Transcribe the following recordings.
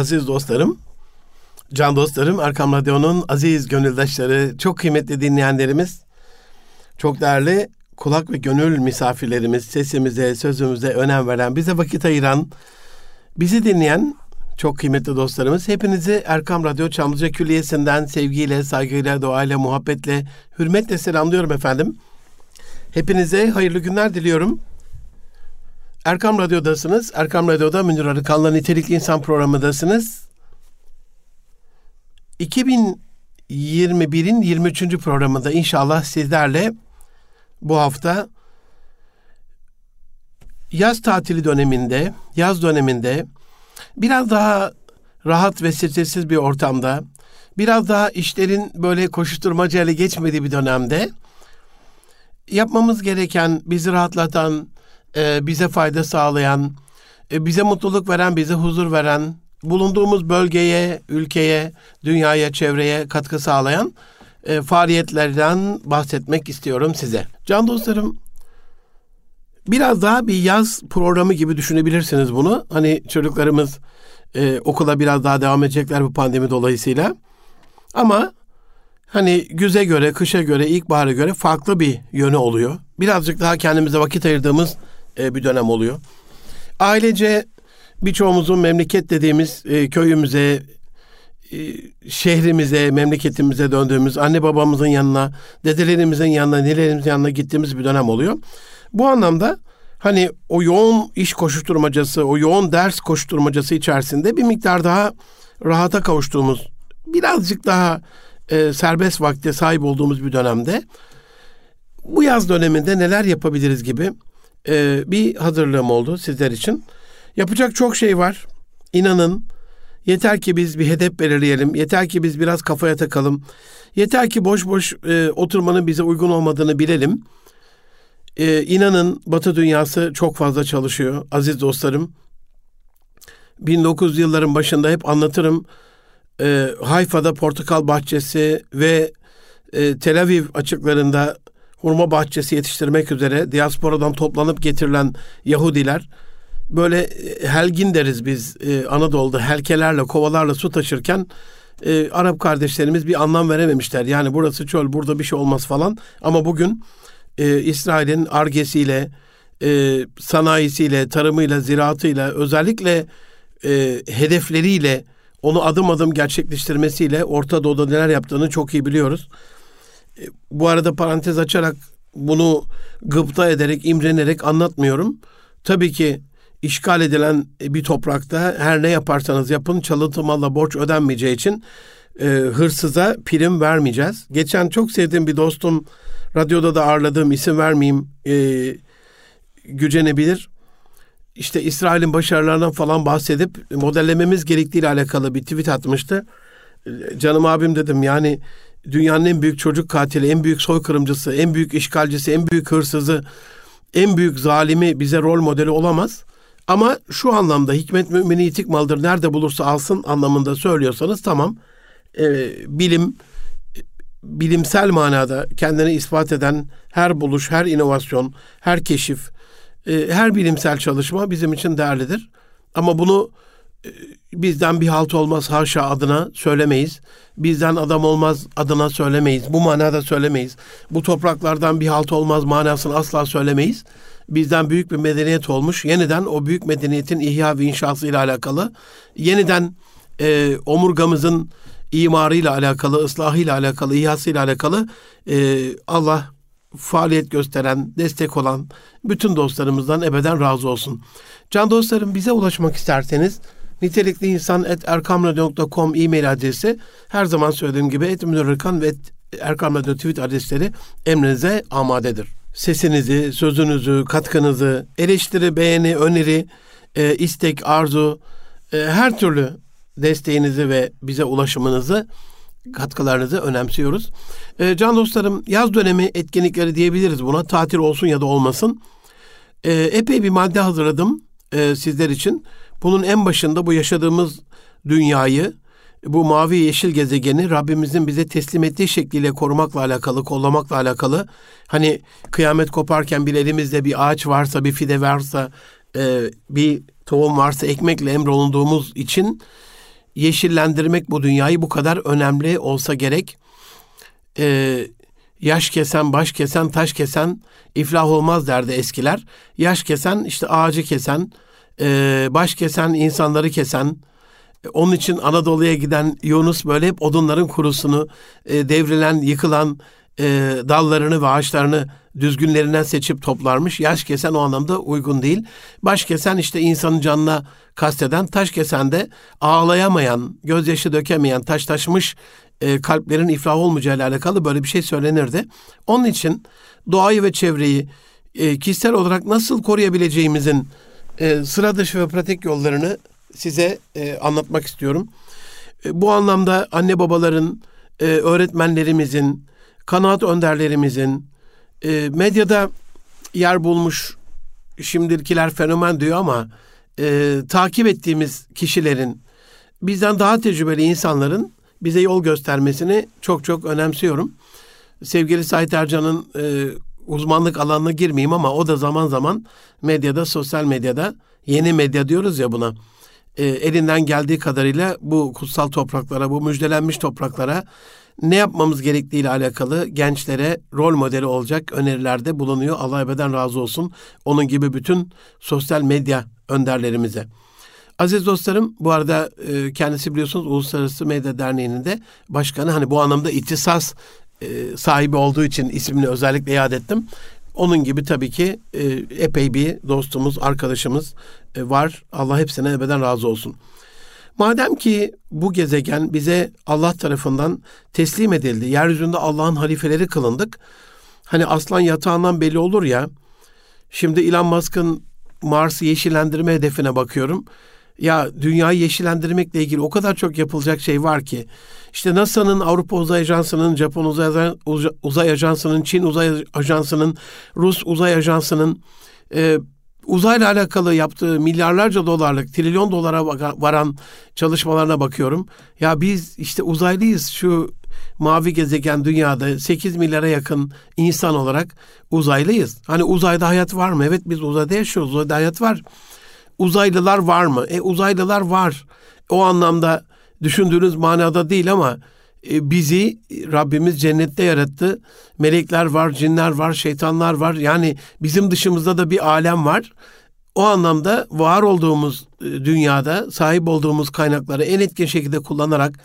aziz dostlarım, can dostlarım, Erkam Radyo'nun aziz gönüldaşları, çok kıymetli dinleyenlerimiz, çok değerli kulak ve gönül misafirlerimiz, sesimize, sözümüze önem veren, bize vakit ayıran, bizi dinleyen çok kıymetli dostlarımız, hepinizi Erkam Radyo Çamlıca Külliyesi'nden sevgiyle, saygıyla, duayla, muhabbetle, hürmetle selamlıyorum efendim. Hepinize hayırlı günler diliyorum. Erkam Radyo'dasınız. Erkam Radyo'da Münir Arıkan'la Nitelikli İnsan programındasınız. 2021'in 23. programında inşallah sizlerle bu hafta yaz tatili döneminde, yaz döneminde biraz daha rahat ve stressiz bir ortamda, biraz daha işlerin böyle koşuşturmacayla geçmediği bir dönemde yapmamız gereken, bizi rahatlatan, e, bize fayda sağlayan, e, bize mutluluk veren, bize huzur veren, bulunduğumuz bölgeye, ülkeye, dünyaya, çevreye katkı sağlayan e, faaliyetlerden bahsetmek istiyorum size. Can dostlarım, biraz daha bir yaz programı gibi düşünebilirsiniz bunu. Hani çocuklarımız e, okula biraz daha devam edecekler bu pandemi dolayısıyla. Ama hani güze göre, kışa göre, ilkbahara göre farklı bir yönü oluyor. Birazcık daha kendimize vakit ayırdığımız e, bir dönem oluyor. Ailece birçoğumuzun memleket dediğimiz e, köyümüze, e, şehrimize, memleketimize döndüğümüz, anne babamızın yanına, dedelerimizin yanına, nelerimizin yanına gittiğimiz bir dönem oluyor. Bu anlamda hani o yoğun iş koşuşturmacası, o yoğun ders koşuşturmacası içerisinde bir miktar daha rahata kavuştuğumuz, birazcık daha e, serbest vakte sahip olduğumuz bir dönemde bu yaz döneminde neler yapabiliriz gibi e, bir hazırlığım oldu sizler için. Yapacak çok şey var. İnanın yeter ki biz bir hedef belirleyelim. Yeter ki biz biraz kafaya takalım. Yeter ki boş boş e, oturmanın bize uygun olmadığını bilelim. E, inanın Batı dünyası çok fazla çalışıyor aziz dostlarım. 1900 yılların başında hep anlatırım. E, Hayfa'da portakal bahçesi ve e, Tel Aviv açıklarında hurma bahçesi yetiştirmek üzere diasporadan toplanıp getirilen Yahudiler böyle e, helgin deriz biz e, Anadolu'da helkelerle kovalarla su taşırken e, Arap kardeşlerimiz bir anlam verememişler. Yani burası çöl burada bir şey olmaz falan ama bugün e, İsrail'in argesiyle e, sanayisiyle, tarımıyla, ziraatıyla özellikle e, hedefleriyle onu adım adım gerçekleştirmesiyle Orta Doğu'da neler yaptığını çok iyi biliyoruz. E, bu arada parantez açarak bunu gıpta ederek, imrenerek anlatmıyorum. Tabii ki işgal edilen bir toprakta her ne yaparsanız yapın çalıntı malla borç ödenmeyeceği için e, hırsıza prim vermeyeceğiz. Geçen çok sevdiğim bir dostum radyoda da ağırladığım isim vermeyeyim e, gücenebilir. İşte İsrail'in başarılarından falan bahsedip modellememiz gerektiğiyle alakalı bir tweet atmıştı. E, canım abim dedim yani dünyanın en büyük çocuk katili, en büyük soykırımcısı, en büyük işgalcisi, en büyük hırsızı, en büyük zalimi bize rol modeli olamaz. Ama şu anlamda hikmet mümini itik maldır nerede bulursa alsın anlamında söylüyorsanız tamam. Ee, bilim bilimsel manada kendini ispat eden her buluş, her inovasyon, her keşif, e, her bilimsel çalışma bizim için değerlidir. Ama bunu bizden bir halt olmaz haşa adına söylemeyiz. Bizden adam olmaz adına söylemeyiz. Bu manada söylemeyiz. Bu topraklardan bir halt olmaz manasını asla söylemeyiz. Bizden büyük bir medeniyet olmuş. Yeniden o büyük medeniyetin ihya ve inşası ile alakalı. Yeniden e, omurgamızın imarıyla alakalı, ıslahıyla alakalı, ihasıyla alakalı e, Allah faaliyet gösteren, destek olan bütün dostlarımızdan ebeden razı olsun. Can dostlarım bize ulaşmak isterseniz nitelikli insan et erkamradyo.com e-mail adresi her zaman söylediğim gibi et ve et Erkam tweet adresleri emrinize amadedir. Sesinizi, sözünüzü, katkınızı, eleştiri, beğeni, öneri, e, istek, arzu, e, her türlü desteğinizi ve bize ulaşımınızı, katkılarınızı önemsiyoruz. E, can dostlarım yaz dönemi etkinlikleri diyebiliriz buna. Tatil olsun ya da olmasın. E, epey bir madde hazırladım e, sizler için. Bunun en başında bu yaşadığımız dünyayı, bu mavi yeşil gezegeni Rabbimizin bize teslim ettiği şekliyle korumakla alakalı, kollamakla alakalı. Hani kıyamet koparken bir elimizde bir ağaç varsa, bir fide varsa, e, bir tohum varsa ekmekle emrolunduğumuz için yeşillendirmek bu dünyayı bu kadar önemli olsa gerek. Ee, yaş kesen, baş kesen, taş kesen iflah olmaz derdi eskiler. Yaş kesen işte ağacı kesen, e, baş kesen, insanları kesen. Onun için Anadolu'ya giden Yunus böyle hep odunların kurusunu, e, devrilen, yıkılan e, dallarını ve ağaçlarını düzgünlerinden seçip toplarmış. Yaş kesen o anlamda uygun değil. Baş kesen işte insanın canına kasteden, taş kesen de ağlayamayan, gözyaşı dökemeyen, taş taşmış e, kalplerin iflah olmayacağıyla alakalı böyle bir şey söylenirdi. Onun için doğayı ve çevreyi e, kişisel olarak nasıl koruyabileceğimizin e, sıra dışı ve pratik yollarını size e, anlatmak istiyorum. E, bu anlamda anne babaların, e, öğretmenlerimizin, kanaat önderlerimizin, e, medyada yer bulmuş şimdikiler fenomen diyor ama e, takip ettiğimiz kişilerin, bizden daha tecrübeli insanların bize yol göstermesini çok çok önemsiyorum. Sevgili Sait Ercan'ın e, uzmanlık alanına girmeyeyim ama o da zaman zaman medyada, sosyal medyada, yeni medya diyoruz ya buna, e, elinden geldiği kadarıyla bu kutsal topraklara, bu müjdelenmiş topraklara ne yapmamız gerektiği ile alakalı gençlere rol modeli olacak önerilerde bulunuyor. Allah ebeden razı olsun. Onun gibi bütün sosyal medya önderlerimize. Aziz dostlarım bu arada e, kendisi biliyorsunuz Uluslararası Medya Derneği'nin de başkanı. Hani bu anlamda ihtisas e, sahibi olduğu için ismini özellikle iade ettim. Onun gibi tabii ki e, epey bir dostumuz, arkadaşımız var. Allah hepsine ebeden razı olsun. Madem ki bu gezegen bize Allah tarafından teslim edildi, yeryüzünde Allah'ın halifeleri kılındık. Hani aslan yatağından belli olur ya. Şimdi Elon Musk'ın Mars'ı yeşillendirme hedefine bakıyorum. Ya dünyayı yeşillendirmekle ilgili o kadar çok yapılacak şey var ki. İşte NASA'nın, Avrupa Uzay Ajansı'nın, Japon Uzay, Ajansı'nın, Çin Uzay Ajansı'nın, Rus Uzay Ajansı'nın e, uzayla alakalı yaptığı milyarlarca dolarlık, trilyon dolara varan çalışmalarına bakıyorum. Ya biz işte uzaylıyız şu mavi gezegen dünyada 8 milyara yakın insan olarak uzaylıyız. Hani uzayda hayat var mı? Evet biz uzayda yaşıyoruz. Uzayda hayat var. Uzaylılar var mı? E uzaylılar var. O anlamda düşündüğünüz manada değil ama e, bizi Rabbimiz cennette yarattı. Melekler var, cinler var, şeytanlar var. Yani bizim dışımızda da bir alem var. O anlamda var olduğumuz e, dünyada sahip olduğumuz kaynakları en etkin şekilde kullanarak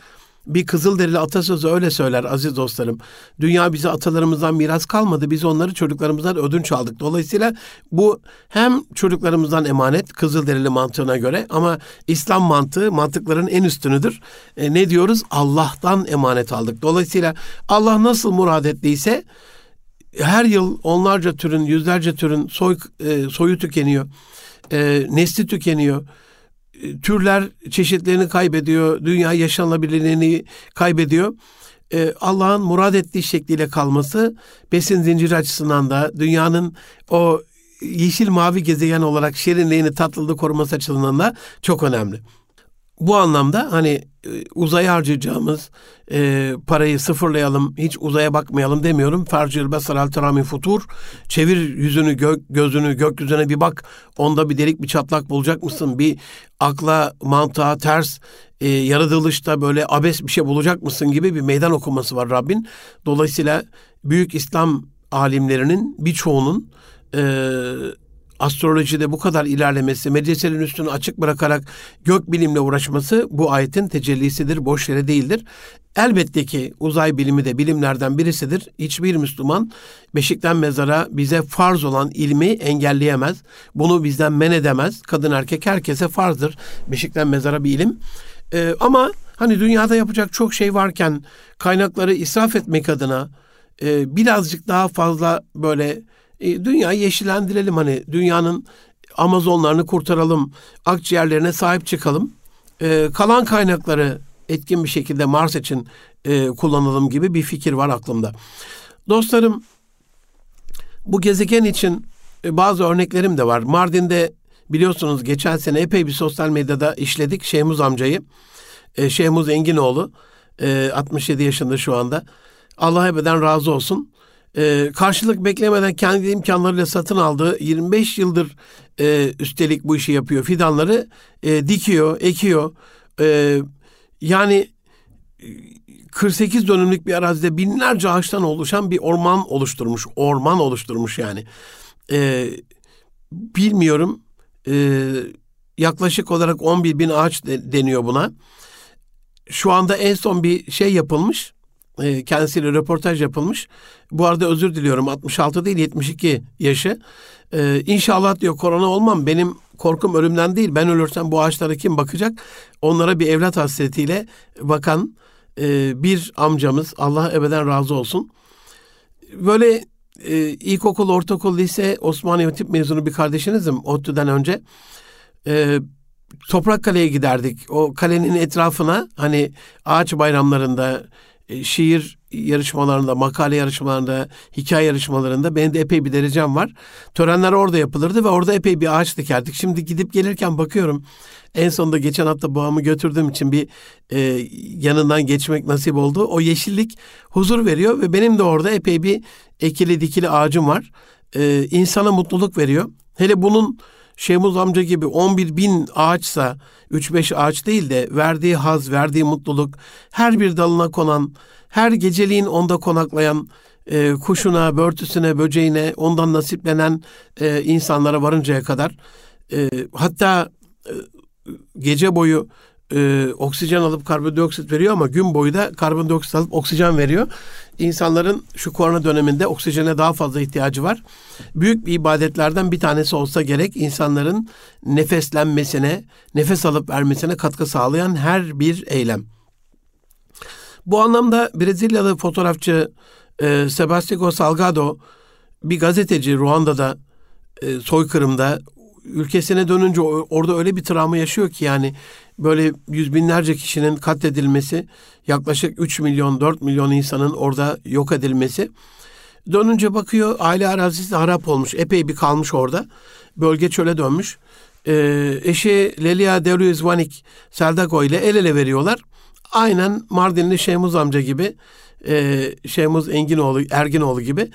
bir Kızılderili atasözü öyle söyler aziz dostlarım. Dünya bize atalarımızdan miras kalmadı. Biz onları çocuklarımızdan ödünç aldık. Dolayısıyla bu hem çocuklarımızdan emanet Kızılderili mantığına göre ama İslam mantığı mantıkların en üstünüdür. E, ne diyoruz? Allah'tan emanet aldık. Dolayısıyla Allah nasıl murad ettiyse her yıl onlarca türün, yüzlerce türün soy, e, soyu tükeniyor. E, nesli tükeniyor türler çeşitlerini kaybediyor, dünya yaşanabilirliğini kaybediyor. Ee, Allah'ın murad ettiği şekliyle kalması besin zinciri açısından da dünyanın o yeşil mavi gezegen olarak şirinliğini tatlılığı koruması açısından da çok önemli. Bu anlamda hani e, uzaya harcayacağımız e, parayı sıfırlayalım, hiç uzaya bakmayalım demiyorum. Fercil besar alterami futur. Çevir yüzünü, gök, gözünü gökyüzüne bir bak. Onda bir delik, bir çatlak bulacak mısın? Bir akla, mantığa ters, e, yaratılışta böyle abes bir şey bulacak mısın gibi bir meydan okuması var Rabbin. Dolayısıyla büyük İslam alimlerinin birçoğunun e, astrolojide bu kadar ilerlemesi, medreselerin üstünü açık bırakarak gök bilimle uğraşması bu ayetin tecellisidir, boş yere değildir. Elbette ki uzay bilimi de bilimlerden birisidir. Hiçbir Müslüman beşikten mezara bize farz olan ilmi engelleyemez. Bunu bizden men edemez. Kadın erkek herkese farzdır. Beşikten mezara bir ilim. Ee, ama hani dünyada yapacak çok şey varken kaynakları israf etmek adına e, birazcık daha fazla böyle e, dünyayı yeşillendirelim hani dünyanın Amazonlarını kurtaralım, akciğerlerine sahip çıkalım. E, kalan kaynakları etkin bir şekilde Mars için e, kullanalım gibi bir fikir var aklımda. Dostlarım bu gezegen için e, bazı örneklerim de var. Mardin'de biliyorsunuz geçen sene epey bir sosyal medyada işledik Şehmuz amcayı. E, Şehmuz Enginoğlu e, 67 yaşında şu anda. Allah ebeden razı olsun e, karşılık beklemeden kendi imkanlarıyla satın aldığı 25 yıldır e, üstelik bu işi yapıyor. Fidanları e, dikiyor, ekiyor. E, Yani 48 dönümlük bir arazide binlerce ağaçtan oluşan bir orman oluşturmuş. Orman oluşturmuş yani. Ee, bilmiyorum. Ee, yaklaşık olarak 11 bin ağaç de, deniyor buna. Şu anda en son bir şey yapılmış. E, kendisiyle röportaj yapılmış. Bu arada özür diliyorum 66 değil 72 yaşı. E, inşallah diyor korona olmam benim korkum ölümden değil. Ben ölürsem bu ağaçlara kim bakacak? Onlara bir evlat hasretiyle bakan e, bir amcamız Allah ebeden razı olsun. Böyle e, ilkokul, ortaokul, lise Osmaniye Hatip mezunu bir kardeşinizim ODTÜ'den önce. E, Toprak Kale'ye giderdik. O kalenin etrafına hani ağaç bayramlarında, e, şiir yarışmalarında, makale yarışmalarında, hikaye yarışmalarında benim de epey bir derecem var. Törenler orada yapılırdı ve orada epey bir ağaç dikerdik. Şimdi gidip gelirken bakıyorum. En sonunda geçen hafta babamı götürdüğüm için bir e, yanından geçmek nasip oldu. O yeşillik huzur veriyor ve benim de orada epey bir ekili dikili ağacım var. E, insana mutluluk veriyor. Hele bunun Şemuz amca gibi 11 bin ağaçsa 3-5 ağaç değil de verdiği haz, verdiği mutluluk, her bir dalına konan, her geceliğin onda konaklayan e, kuşuna, börtüsüne, böceğine, ondan nasiplenen e, insanlara varıncaya kadar e, hatta e, gece boyu e, oksijen alıp karbondioksit veriyor ama gün boyu da karbondioksit alıp oksijen veriyor. İnsanların şu korona döneminde oksijene daha fazla ihtiyacı var. Büyük bir ibadetlerden bir tanesi olsa gerek insanların nefeslenmesine, nefes alıp vermesine katkı sağlayan her bir eylem. Bu anlamda Brezilyalı fotoğrafçı e, Sebastião Salgado bir gazeteci Ruanda'da e, soykırımda ülkesine dönünce orada öyle bir travma yaşıyor ki yani böyle yüz binlerce kişinin katledilmesi, yaklaşık 3 milyon 4 milyon insanın orada yok edilmesi. Dönünce bakıyor aile arazisi harap olmuş. Epey bir kalmış orada. Bölge çöle dönmüş. Ee, eşi Lelia Deruizvanik Seldago ile el ele veriyorlar. Aynen Mardinli Şemuz amca gibi, e, Şemuz Enginoğlu, Erginoğlu gibi.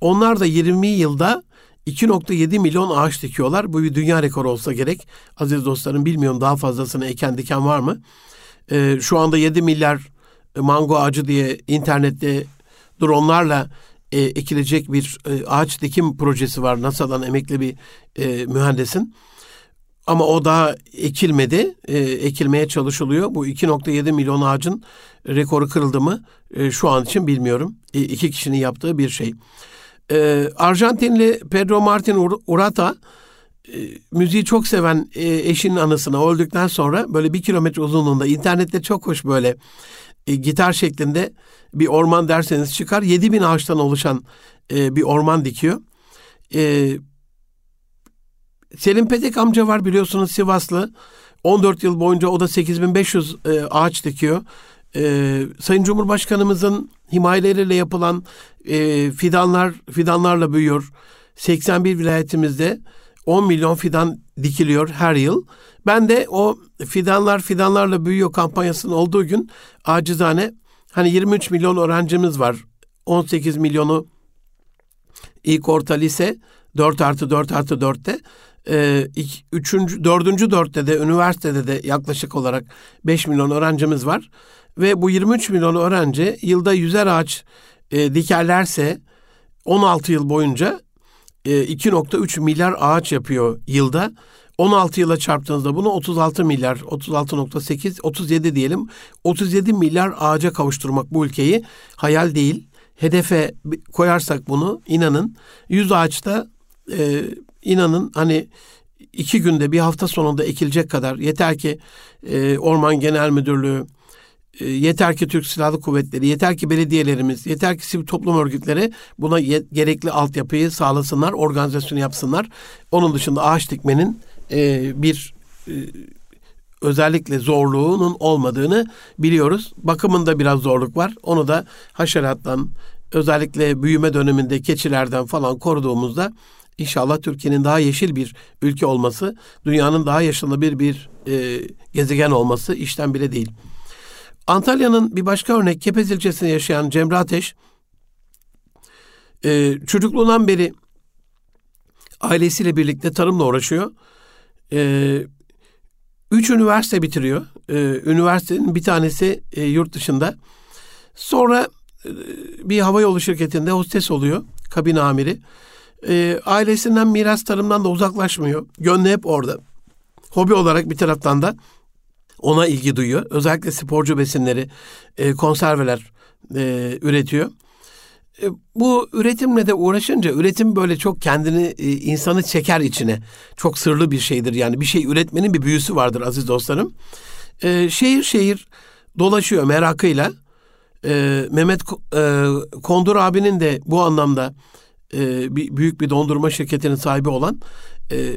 Onlar da 20 yılda 2.7 milyon ağaç dikiyorlar. Bu bir dünya rekoru olsa gerek. Aziz dostlarım bilmiyorum daha fazlasını eken diken var mı? Ee, şu anda 7 milyar mango ağacı diye internette dronlarla e, ekilecek bir e, ağaç dikim projesi var. NASA'dan emekli bir e, mühendisin. Ama o daha ekilmedi. E, ekilmeye çalışılıyor. Bu 2.7 milyon ağacın rekoru kırıldı mı? E, şu an için bilmiyorum. E, iki kişinin yaptığı bir şey. Ee, Arjantinli Pedro Martin Urata e, müziği çok seven e, eşinin anısına öldükten sonra böyle bir kilometre uzunluğunda internette çok hoş böyle e, gitar şeklinde bir orman derseniz çıkar. 7 bin ağaçtan oluşan e, bir orman dikiyor. E, Selim Petek amca var biliyorsunuz Sivaslı. 14 yıl boyunca o da 8500 e, ağaç dikiyor. E, Sayın Cumhurbaşkanımızın himayeleriyle yapılan e, fidanlar fidanlarla büyüyor. 81 vilayetimizde 10 milyon fidan dikiliyor her yıl. Ben de o fidanlar fidanlarla büyüyor kampanyasının olduğu gün acizane hani 23 milyon öğrencimiz var. 18 milyonu ilk orta lise 4 artı 4 artı 4'te. Ee, üçüncü, dördüncü dörtte de üniversitede de yaklaşık olarak 5 milyon öğrencimiz var. Ve bu 23 milyon öğrenci yılda yüzer ağaç e, dikerlerse 16 yıl boyunca e, 2.3 milyar ağaç yapıyor yılda. 16 yıla çarptığınızda bunu 36 milyar, 36.8, 37 diyelim. 37 milyar ağaca kavuşturmak bu ülkeyi hayal değil. Hedefe koyarsak bunu inanın 100 ağaçta e, inanın hani iki günde bir hafta sonunda ekilecek kadar yeter ki e, Orman Genel Müdürlüğü, e, yeter ki Türk Silahlı Kuvvetleri, yeter ki belediyelerimiz, yeter ki sivil toplum örgütleri buna gerekli altyapıyı sağlasınlar, organizasyonu yapsınlar. Onun dışında ağaç dikmenin e, bir e, özellikle zorluğunun olmadığını biliyoruz. Bakımında biraz zorluk var. Onu da haşerattan, özellikle büyüme döneminde keçilerden falan koruduğumuzda İnşallah Türkiye'nin daha yeşil bir ülke olması, dünyanın daha yaşanabilir bir e, gezegen olması işten bile değil. Antalya'nın bir başka örnek Kepez ilçesinde yaşayan Cemre Ateş e, çocukluğundan beri ailesiyle birlikte tarımla uğraşıyor. E, Üç üniversite bitiriyor. Ee, üniversitenin bir tanesi e, yurt dışında. Sonra e, bir havayolu şirketinde hostes oluyor. Kabin amiri. Ee, ailesinden miras tarımdan da uzaklaşmıyor. Gönlü hep orada. Hobi olarak bir taraftan da ona ilgi duyuyor. Özellikle sporcu besinleri, e, konserveler e, üretiyor. E, bu üretimle de uğraşınca üretim böyle çok kendini e, insanı çeker içine. Çok sırlı bir şeydir yani bir şey üretmenin bir büyüsü vardır aziz dostlarım. E, şehir şehir dolaşıyor merakıyla. E, Mehmet e, Kondur abinin de bu anlamda e, bir, büyük bir dondurma şirketinin sahibi olan e,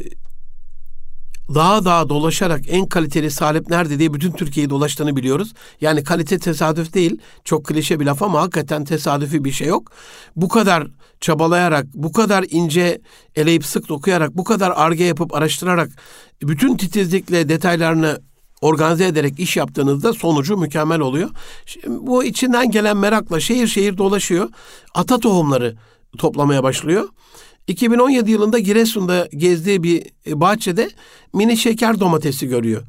daha daha dolaşarak en kaliteli salep nerede diye bütün Türkiye'yi dolaştığını biliyoruz. Yani kalite tesadüf değil. Çok klişe bir laf ama hakikaten tesadüfi bir şey yok. Bu kadar çabalayarak, bu kadar ince eleyip sık dokuyarak, bu kadar arge yapıp araştırarak bütün titizlikle detaylarını organize ederek iş yaptığınızda sonucu mükemmel oluyor. Şimdi bu içinden gelen merakla şehir şehir dolaşıyor. Ata tohumları toplamaya başlıyor. 2017 yılında Giresun'da gezdiği bir bahçede mini şeker domatesi görüyor.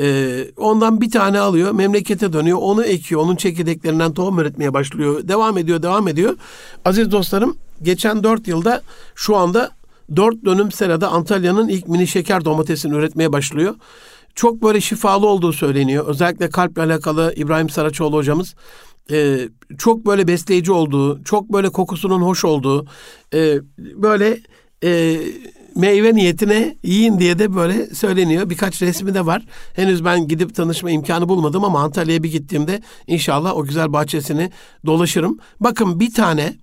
Ee, ondan bir tane alıyor, memlekete dönüyor, onu ekiyor, onun çekirdeklerinden tohum üretmeye başlıyor. Devam ediyor, devam ediyor. Aziz dostlarım, geçen dört yılda şu anda dört dönüm serada Antalya'nın ilk mini şeker domatesini üretmeye başlıyor. Çok böyle şifalı olduğu söyleniyor. Özellikle kalple alakalı İbrahim Saraçoğlu hocamız e, çok böyle besleyici olduğu, çok böyle kokusunun hoş olduğu, e, böyle e, meyve niyetine yiyin diye de böyle söyleniyor. Birkaç resmi de var. Henüz ben gidip tanışma imkanı bulmadım ama Antalya'ya bir gittiğimde inşallah o güzel bahçesini dolaşırım. Bakın bir tane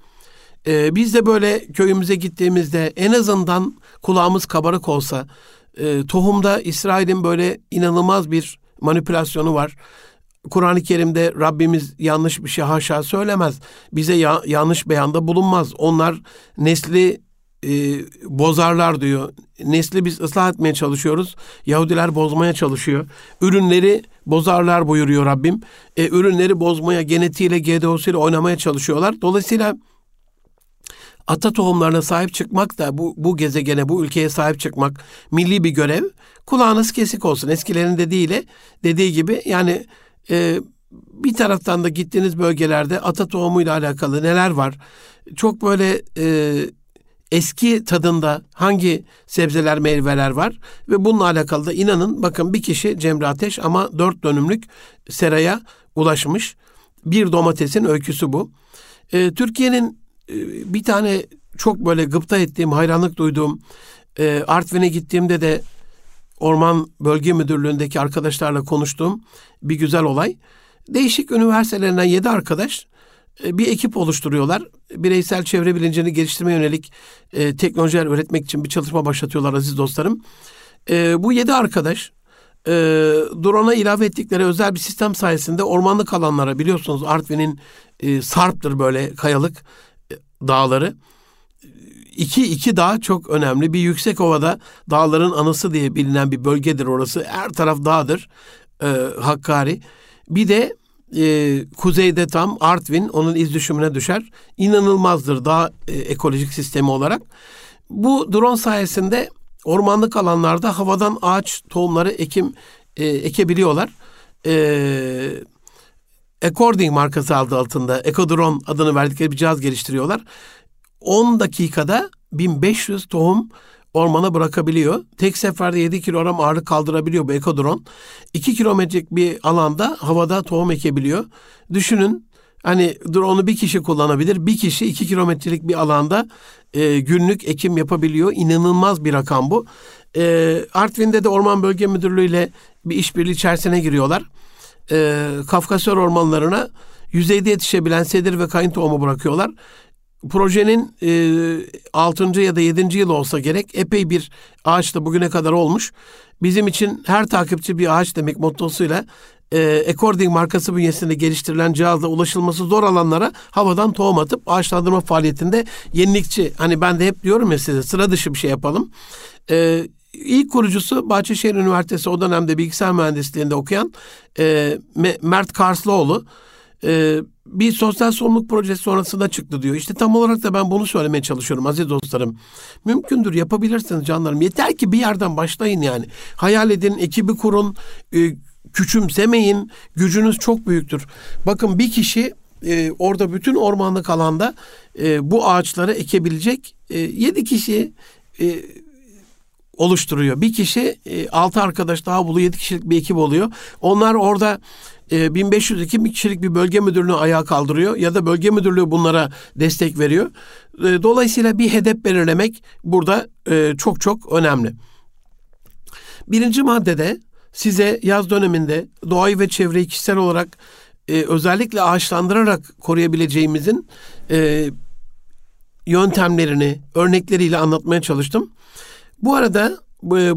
e, biz de böyle köyümüze gittiğimizde en azından kulağımız kabarık olsa e, tohumda İsrail'in böyle inanılmaz bir manipülasyonu var. Kur'an-ı Kerim'de Rabbimiz yanlış bir şey haşa söylemez. Bize ya, yanlış beyanda bulunmaz. Onlar nesli e, bozarlar diyor. Nesli biz ıslah etmeye çalışıyoruz. Yahudiler bozmaya çalışıyor. Ürünleri bozarlar buyuruyor Rabbim. E, ürünleri bozmaya, genetiğiyle, GDO'suyla oynamaya çalışıyorlar. Dolayısıyla ata tohumlarına sahip çıkmak da bu, bu gezegene, bu ülkeye sahip çıkmak milli bir görev. Kulağınız kesik olsun. Eskilerin dediğiyle dediği gibi yani e, bir taraftan da gittiğiniz bölgelerde ata tohumuyla alakalı neler var? Çok böyle e, eski tadında hangi sebzeler, meyveler var ve bununla alakalı da inanın bakın bir kişi Cemre Ateş ama dört dönümlük seraya ulaşmış. Bir domatesin öyküsü bu. E, Türkiye'nin e, bir tane çok böyle gıpta ettiğim, hayranlık duyduğum e, Artvin'e gittiğimde de Orman Bölge Müdürlüğü'ndeki arkadaşlarla konuştuğum bir güzel olay. Değişik üniversitelerinden yedi arkadaş e, bir ekip oluşturuyorlar. Bireysel çevre bilincini geliştirmeye yönelik e, teknolojiler öğretmek için bir çalışma başlatıyorlar aziz dostlarım. E, bu yedi arkadaş e, drone'a ilave ettikleri özel bir sistem sayesinde ormanlık alanlara biliyorsunuz Artvin'in e, sarptır böyle kayalık e, dağları iki, iki dağ çok önemli. Bir yüksek ovada dağların anısı diye bilinen bir bölgedir orası. Her taraf dağdır. E, Hakkari. Bir de e, kuzeyde tam Artvin onun iz düşümüne düşer. İnanılmazdır dağ e, ekolojik sistemi olarak. Bu drone sayesinde ormanlık alanlarda havadan ağaç tohumları ekim e, ekebiliyorlar. E, According markası adı altında Ekodrone adını verdikleri bir cihaz geliştiriyorlar. 10 dakikada 1500 tohum ormana bırakabiliyor. Tek seferde 7 kilogram ağırlık kaldırabiliyor bu ekodron. 2 kilometrelik bir alanda havada tohum ekebiliyor. Düşünün hani drone'u bir kişi kullanabilir. Bir kişi 2 kilometrelik bir alanda e, günlük ekim yapabiliyor. İnanılmaz bir rakam bu. E, Artvin'de de Orman Bölge Müdürlüğü ile bir işbirliği içerisine giriyorlar. E, Kafkasör ormanlarına yüzeyde yetişebilen sedir ve kayın tohumu bırakıyorlar projenin e, 6. ya da 7. yıl olsa gerek epey bir ağaç da bugüne kadar olmuş. Bizim için her takipçi bir ağaç demek mottosuyla e, According markası bünyesinde geliştirilen cihazla ulaşılması zor alanlara havadan tohum atıp ağaçlandırma faaliyetinde yenilikçi. Hani ben de hep diyorum ya size sıra dışı bir şey yapalım. E, İlk kurucusu Bahçeşehir Üniversitesi o dönemde bilgisayar mühendisliğinde okuyan e, Mert Karslıoğlu. E, bir sosyal sorumluluk projesi sonrasında çıktı diyor. İşte tam olarak da ben bunu söylemeye çalışıyorum aziz dostlarım. Mümkündür yapabilirsiniz canlarım. Yeter ki bir yerden başlayın yani. Hayal edin, ekibi kurun, e, küçümsemeyin. Gücünüz çok büyüktür. Bakın bir kişi e, orada bütün ormanlık alanda e, bu ağaçları ekebilecek e, yedi kişi e, oluşturuyor. Bir kişi e, altı arkadaş daha buluyor. Yedi kişilik bir ekip oluyor. Onlar orada 1500-2000 kişilik bir bölge müdürlüğünü ayağa kaldırıyor ya da bölge müdürlüğü bunlara destek veriyor. E, dolayısıyla bir hedef belirlemek burada e, çok çok önemli. Birinci maddede size yaz döneminde doğayı ve çevreyi kişisel olarak e, özellikle ağaçlandırarak koruyabileceğimizin e, yöntemlerini, örnekleriyle anlatmaya çalıştım. Bu arada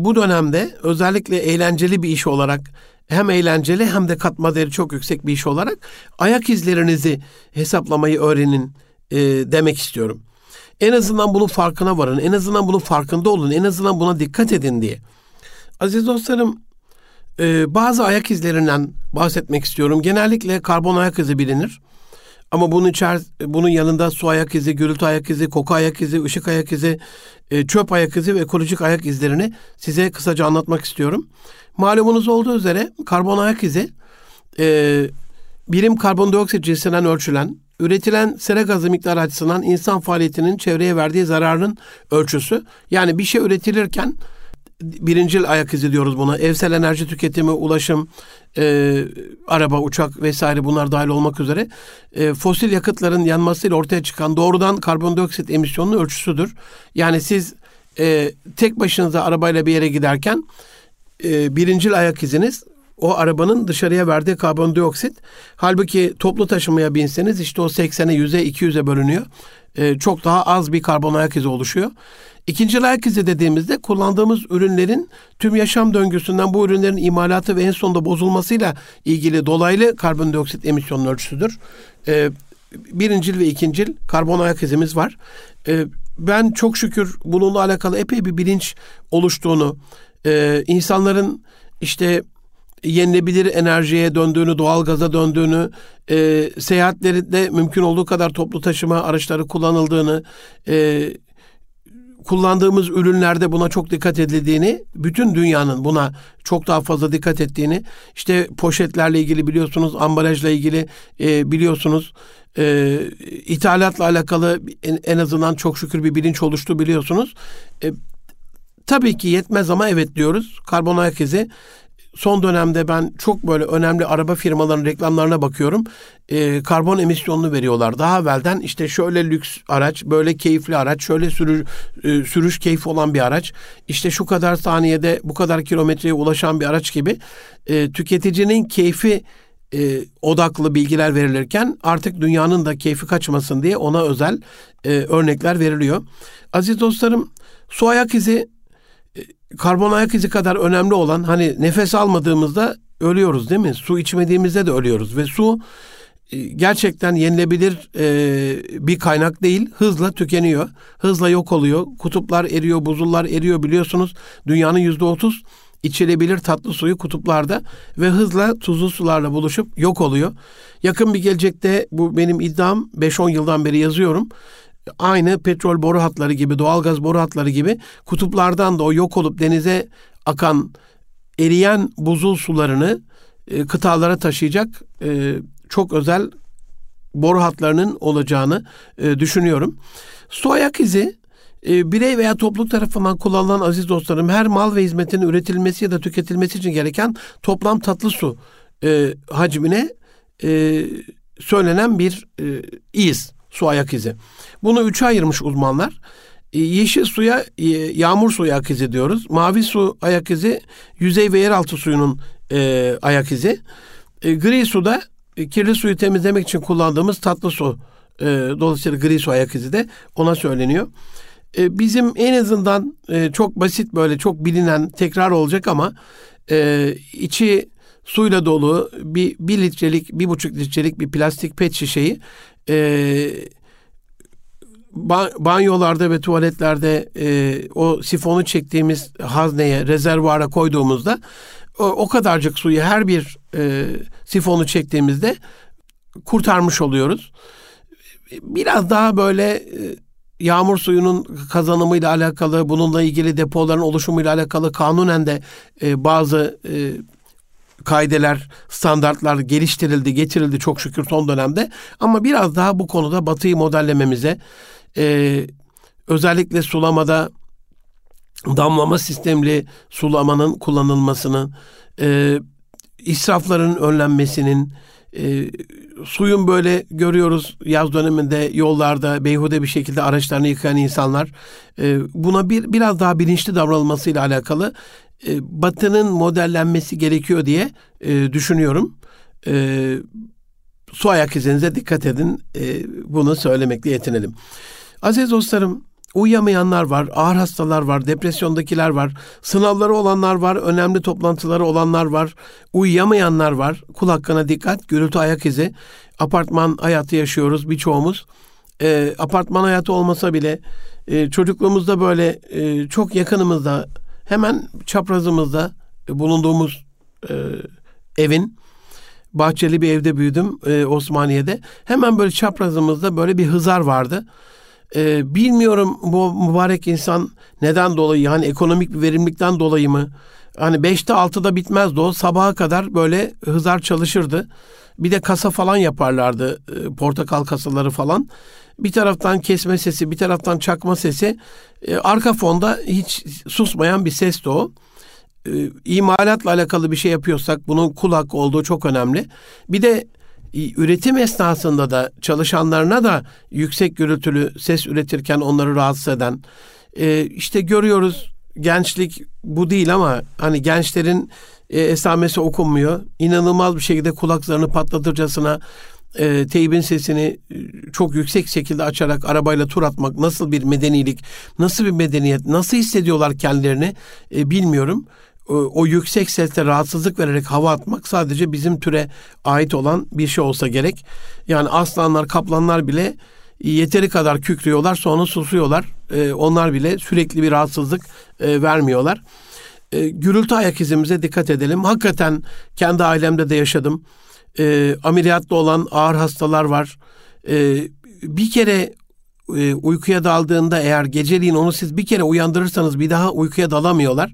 bu dönemde özellikle eğlenceli bir iş olarak hem eğlenceli hem de katma değeri çok yüksek bir iş olarak ayak izlerinizi hesaplamayı öğrenin e, demek istiyorum. En azından bunun farkına varın, en azından bunun farkında olun, en azından buna dikkat edin diye. Aziz dostlarım, e, bazı ayak izlerinden bahsetmek istiyorum. Genellikle karbon ayak izi bilinir. Ama bunun içer, bunun yanında su ayak izi, gürültü ayak izi, koku ayak izi, ışık ayak izi, e, çöp ayak izi ve ekolojik ayak izlerini size kısaca anlatmak istiyorum. Malumunuz olduğu üzere karbon ayak izi e, birim karbondioksit cinsinden ölçülen, üretilen sera gazı miktarı açısından insan faaliyetinin çevreye verdiği zararın ölçüsü. Yani bir şey üretilirken birincil ayak izi diyoruz buna. Evsel enerji tüketimi, ulaşım, e, araba, uçak vesaire bunlar dahil olmak üzere e, fosil yakıtların yanmasıyla ortaya çıkan doğrudan karbondioksit emisyonunun ölçüsüdür. Yani siz e, tek başınıza arabayla bir yere giderken e, birincil ayak iziniz o arabanın dışarıya verdiği karbondioksit. Halbuki toplu taşımaya binseniz işte o 80'e 100'e 200'e bölünüyor. E, çok daha az bir karbon ayak izi oluşuyor. İkinci ayak izi dediğimizde kullandığımız ürünlerin tüm yaşam döngüsünden bu ürünlerin imalatı ve en sonunda bozulmasıyla ilgili dolaylı karbondioksit emisyonun ölçüsüdür. Ee, birincil ve ikincil karbon ayak izimiz var. Ee, ben çok şükür bununla alakalı epey bir bilinç oluştuğunu, e, insanların işte yenilebilir enerjiye döndüğünü, doğal gaza döndüğünü, e, seyahatlerinde mümkün olduğu kadar toplu taşıma araçları kullanıldığını, e, kullandığımız ürünlerde buna çok dikkat edildiğini, bütün dünyanın buna çok daha fazla dikkat ettiğini, işte poşetlerle ilgili biliyorsunuz, ambalajla ilgili e, biliyorsunuz, e, ithalatla alakalı en, en azından çok şükür bir bilinç oluştu biliyorsunuz. E, tabii ki yetmez ama evet diyoruz. Karbon ayak izi son dönemde ben çok böyle önemli araba firmalarının reklamlarına bakıyorum. E, karbon emisyonunu veriyorlar. Daha evvelden işte şöyle lüks araç, böyle keyifli araç, şöyle sürü, e, sürüş keyfi olan bir araç, işte şu kadar saniyede bu kadar kilometreye ulaşan bir araç gibi e, tüketicinin keyfi e, odaklı bilgiler verilirken artık dünyanın da keyfi kaçmasın diye ona özel e, örnekler veriliyor. Aziz dostlarım, su ayak izi karbon ayak izi kadar önemli olan hani nefes almadığımızda ölüyoruz değil mi? Su içmediğimizde de ölüyoruz ve su e, gerçekten yenilebilir e, bir kaynak değil. Hızla tükeniyor. Hızla yok oluyor. Kutuplar eriyor, buzullar eriyor biliyorsunuz. Dünyanın yüzde otuz içilebilir tatlı suyu kutuplarda ve hızla tuzlu sularla buluşup yok oluyor. Yakın bir gelecekte bu benim iddiam 5-10 yıldan beri yazıyorum aynı petrol boru hatları gibi, doğalgaz boru hatları gibi kutuplardan da o yok olup denize akan eriyen buzul sularını e, kıtalara taşıyacak e, çok özel boru hatlarının olacağını e, düşünüyorum. Su ayak izi e, birey veya topluluk tarafından kullanılan aziz dostlarım her mal ve hizmetin üretilmesi ya da tüketilmesi için gereken toplam tatlı su e, hacmine e, söylenen bir e, iz, su ayak izi. Bunu üçe ayırmış uzmanlar. E, yeşil suya e, yağmur suyu ayak izi diyoruz. Mavi su ayak izi yüzey ve yeraltı suyunun e, ayak izi. E, gri suda e, kirli suyu temizlemek için kullandığımız tatlı su. E, dolayısıyla gri su ayak izi de ona söyleniyor. E, bizim en azından e, çok basit böyle çok bilinen tekrar olacak ama e, içi suyla dolu bir, bir litrelik, bir buçuk litrelik bir plastik pet şişeyi e, banyolarda ve tuvaletlerde e, o sifonu çektiğimiz hazneye, rezervuara koyduğumuzda o, o kadarcık suyu her bir e, sifonu çektiğimizde kurtarmış oluyoruz. Biraz daha böyle e, yağmur suyunun kazanımıyla alakalı, bununla ilgili depoların oluşumuyla alakalı kanunen de e, bazı e, kaideler, standartlar geliştirildi, getirildi çok şükür son dönemde. Ama biraz daha bu konuda batıyı modellememize, e, özellikle sulamada damlama sistemli sulamanın kullanılmasının, e, israfların önlenmesinin, e, suyun böyle görüyoruz yaz döneminde yollarda beyhude bir şekilde araçlarını yıkayan insanlar e, buna bir biraz daha bilinçli davranılmasıyla alakalı e, Batı'nın modellenmesi gerekiyor diye e, düşünüyorum. E, su ayak izinize dikkat edin. E, bunu söylemekle yetinelim. Aziz dostlarım, uyuyamayanlar var, ağır hastalar var, depresyondakiler var, sınavları olanlar var, önemli toplantıları olanlar var, uyuyamayanlar var. Kul hakkına dikkat, gürültü ayak izi. Apartman hayatı yaşıyoruz birçoğumuz. E, apartman hayatı olmasa bile e, çocukluğumuzda böyle e, çok yakınımızda Hemen çaprazımızda bulunduğumuz e, evin bahçeli bir evde büyüdüm e, Osmaniye'de. Hemen böyle çaprazımızda böyle bir hızar vardı. E, bilmiyorum bu mübarek insan neden dolayı hani ekonomik bir verimlilikten dolayı mı? Hani 5'te 6'da bitmezdi o. Sabaha kadar böyle hızar çalışırdı. Bir de kasa falan yaparlardı. E, portakal kasaları falan. Bir taraftan kesme sesi, bir taraftan çakma sesi. E, arka fonda hiç susmayan bir ses de o. E, imalatla alakalı bir şey yapıyorsak bunun kulak olduğu çok önemli. Bir de üretim esnasında da çalışanlarına da yüksek gürültülü ses üretirken onları rahatsız eden e, işte görüyoruz gençlik bu değil ama hani gençlerin e, esamesi okunmuyor. İnanılmaz bir şekilde kulaklarını patlatırcasına e, teybin sesini e, çok yüksek şekilde açarak arabayla tur atmak nasıl bir medenilik, nasıl bir medeniyet, nasıl hissediyorlar kendilerini e, bilmiyorum. O, o yüksek sesle rahatsızlık vererek hava atmak sadece bizim türe ait olan bir şey olsa gerek. Yani aslanlar, kaplanlar bile yeteri kadar kükrüyorlar sonra susuyorlar. E, onlar bile sürekli bir rahatsızlık e, vermiyorlar. E, gürültü ayak izimize dikkat edelim. Hakikaten kendi ailemde de yaşadım e, ameliyatlı olan ağır hastalar var. E, bir kere e, uykuya daldığında eğer geceliğin onu siz bir kere uyandırırsanız bir daha uykuya dalamıyorlar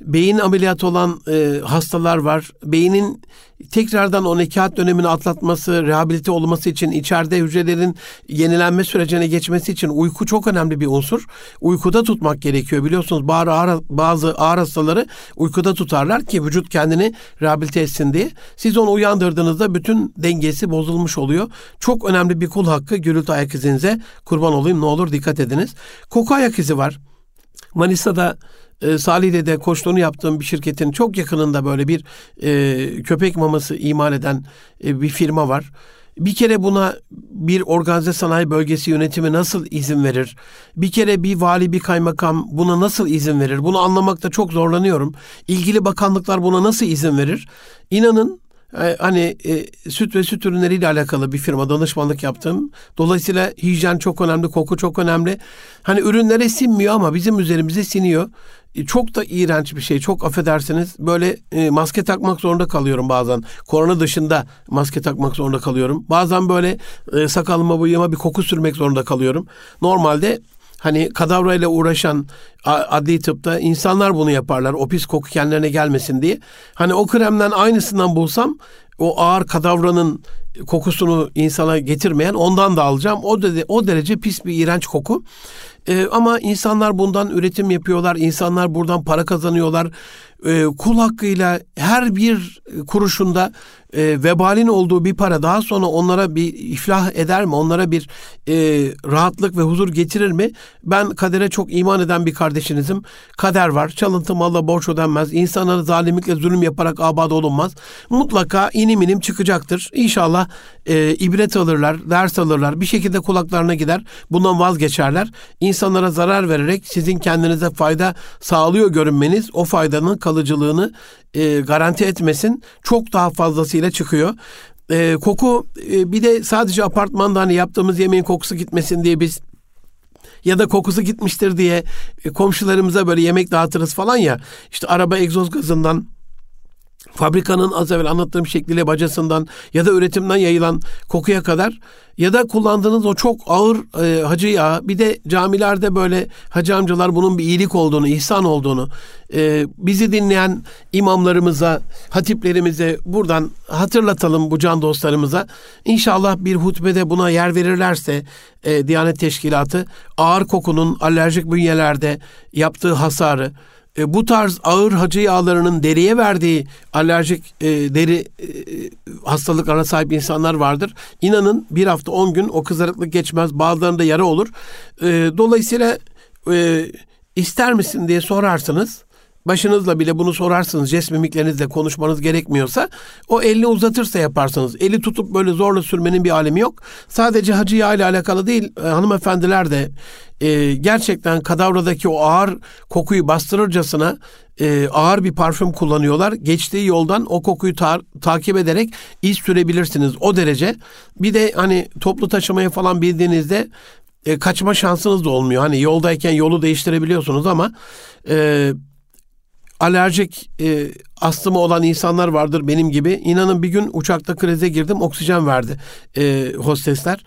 beyin ameliyatı olan e, hastalar var. Beynin tekrardan o nekat dönemini atlatması, rehabilite olması için içeride hücrelerin yenilenme sürecine geçmesi için uyku çok önemli bir unsur. Uykuda tutmak gerekiyor. Biliyorsunuz bazı ağır, bazı ağır hastaları uykuda tutarlar ki vücut kendini rehabilite etsin diye. Siz onu uyandırdığınızda bütün dengesi bozulmuş oluyor. Çok önemli bir kul hakkı gürültü ayak izinize kurban olayım ne olur dikkat ediniz. Koku ayak izi var. Manisa'da e, Salih'de koçluğunu yaptığım bir şirketin çok yakınında böyle bir e, köpek maması imal eden e, bir firma var. Bir kere buna bir organize sanayi bölgesi yönetimi nasıl izin verir? Bir kere bir vali, bir kaymakam buna nasıl izin verir? Bunu anlamakta çok zorlanıyorum. İlgili bakanlıklar buna nasıl izin verir? İnanın e, hani e, süt ve süt ürünleriyle alakalı bir firma danışmanlık yaptım. Dolayısıyla hijyen çok önemli, koku çok önemli. Hani ürünlere sinmiyor ama bizim üzerimize siniyor. E, çok da iğrenç bir şey. Çok affedersiniz. Böyle e, maske takmak zorunda kalıyorum bazen. Korona dışında maske takmak zorunda kalıyorum. Bazen böyle e, sakalıma bıyığıma bir koku sürmek zorunda kalıyorum. Normalde hani kadavrayla uğraşan adli tıpta insanlar bunu yaparlar. O pis koku kendilerine gelmesin diye. Hani o kremden aynısından bulsam o ağır kadavranın kokusunu insana getirmeyen ondan da alacağım. O de, o derece pis bir iğrenç koku. Ee, ama insanlar bundan üretim yapıyorlar. İnsanlar buradan para kazanıyorlar. Ee, kul hakkıyla her bir kuruşunda e, vebalin olduğu bir para daha sonra onlara bir iflah eder mi? Onlara bir e, rahatlık ve huzur getirir mi? Ben kadere çok iman eden bir kardeşinizim. Kader var. Çalıntı malla borç ödenmez. İnsanlara zalimlikle zulüm yaparak abad olunmaz. Mutlaka inim inim çıkacaktır. İnşallah e, ibret alırlar, ders alırlar. Bir şekilde kulaklarına gider. Bundan vazgeçerler. İnsanlara zarar vererek sizin kendinize fayda sağlıyor görünmeniz o faydanın kalıcılığını e, garanti etmesin. Çok daha fazlasıyla çıkıyor. E, koku e, bir de sadece apartmanda hani yaptığımız yemeğin kokusu gitmesin diye biz ya da kokusu gitmiştir diye e, komşularımıza böyle yemek dağıtırız falan ya. İşte araba egzoz gazından fabrikanın az evvel anlattığım şekliyle bacasından ya da üretimden yayılan kokuya kadar ya da kullandığınız o çok ağır e, hacı yağı bir de camilerde böyle hacı amcalar bunun bir iyilik olduğunu, ihsan olduğunu e, bizi dinleyen imamlarımıza, hatiplerimize buradan hatırlatalım bu can dostlarımıza. İnşallah bir hutbede buna yer verirlerse e, Diyanet Teşkilatı ağır kokunun alerjik bünyelerde yaptığı hasarı e, bu tarz ağır hacı yağlarının deriye verdiği alerjik e, deri e, hastalıklarına sahip insanlar vardır. İnanın bir hafta on gün o kızarıklık geçmez. Bazılarında yara olur. E, dolayısıyla e, ister misin diye sorarsınız başınızla bile bunu sorarsınız, jest mimiklerinizle konuşmanız gerekmiyorsa o elini uzatırsa yaparsınız. Eli tutup böyle zorla sürmenin bir alemi yok. Sadece hacı yağ ile alakalı değil, e, hanımefendiler de e, gerçekten kadavradaki o ağır kokuyu bastırırcasına e, ağır bir parfüm kullanıyorlar. Geçtiği yoldan o kokuyu ta- takip ederek iz sürebilirsiniz o derece. Bir de hani toplu taşımayı falan bildiğinizde e, kaçma şansınız da olmuyor. Hani yoldayken yolu değiştirebiliyorsunuz ama e, alerjik e, astımı olan insanlar vardır benim gibi. İnanın bir gün uçakta krize girdim oksijen verdi e, hostesler.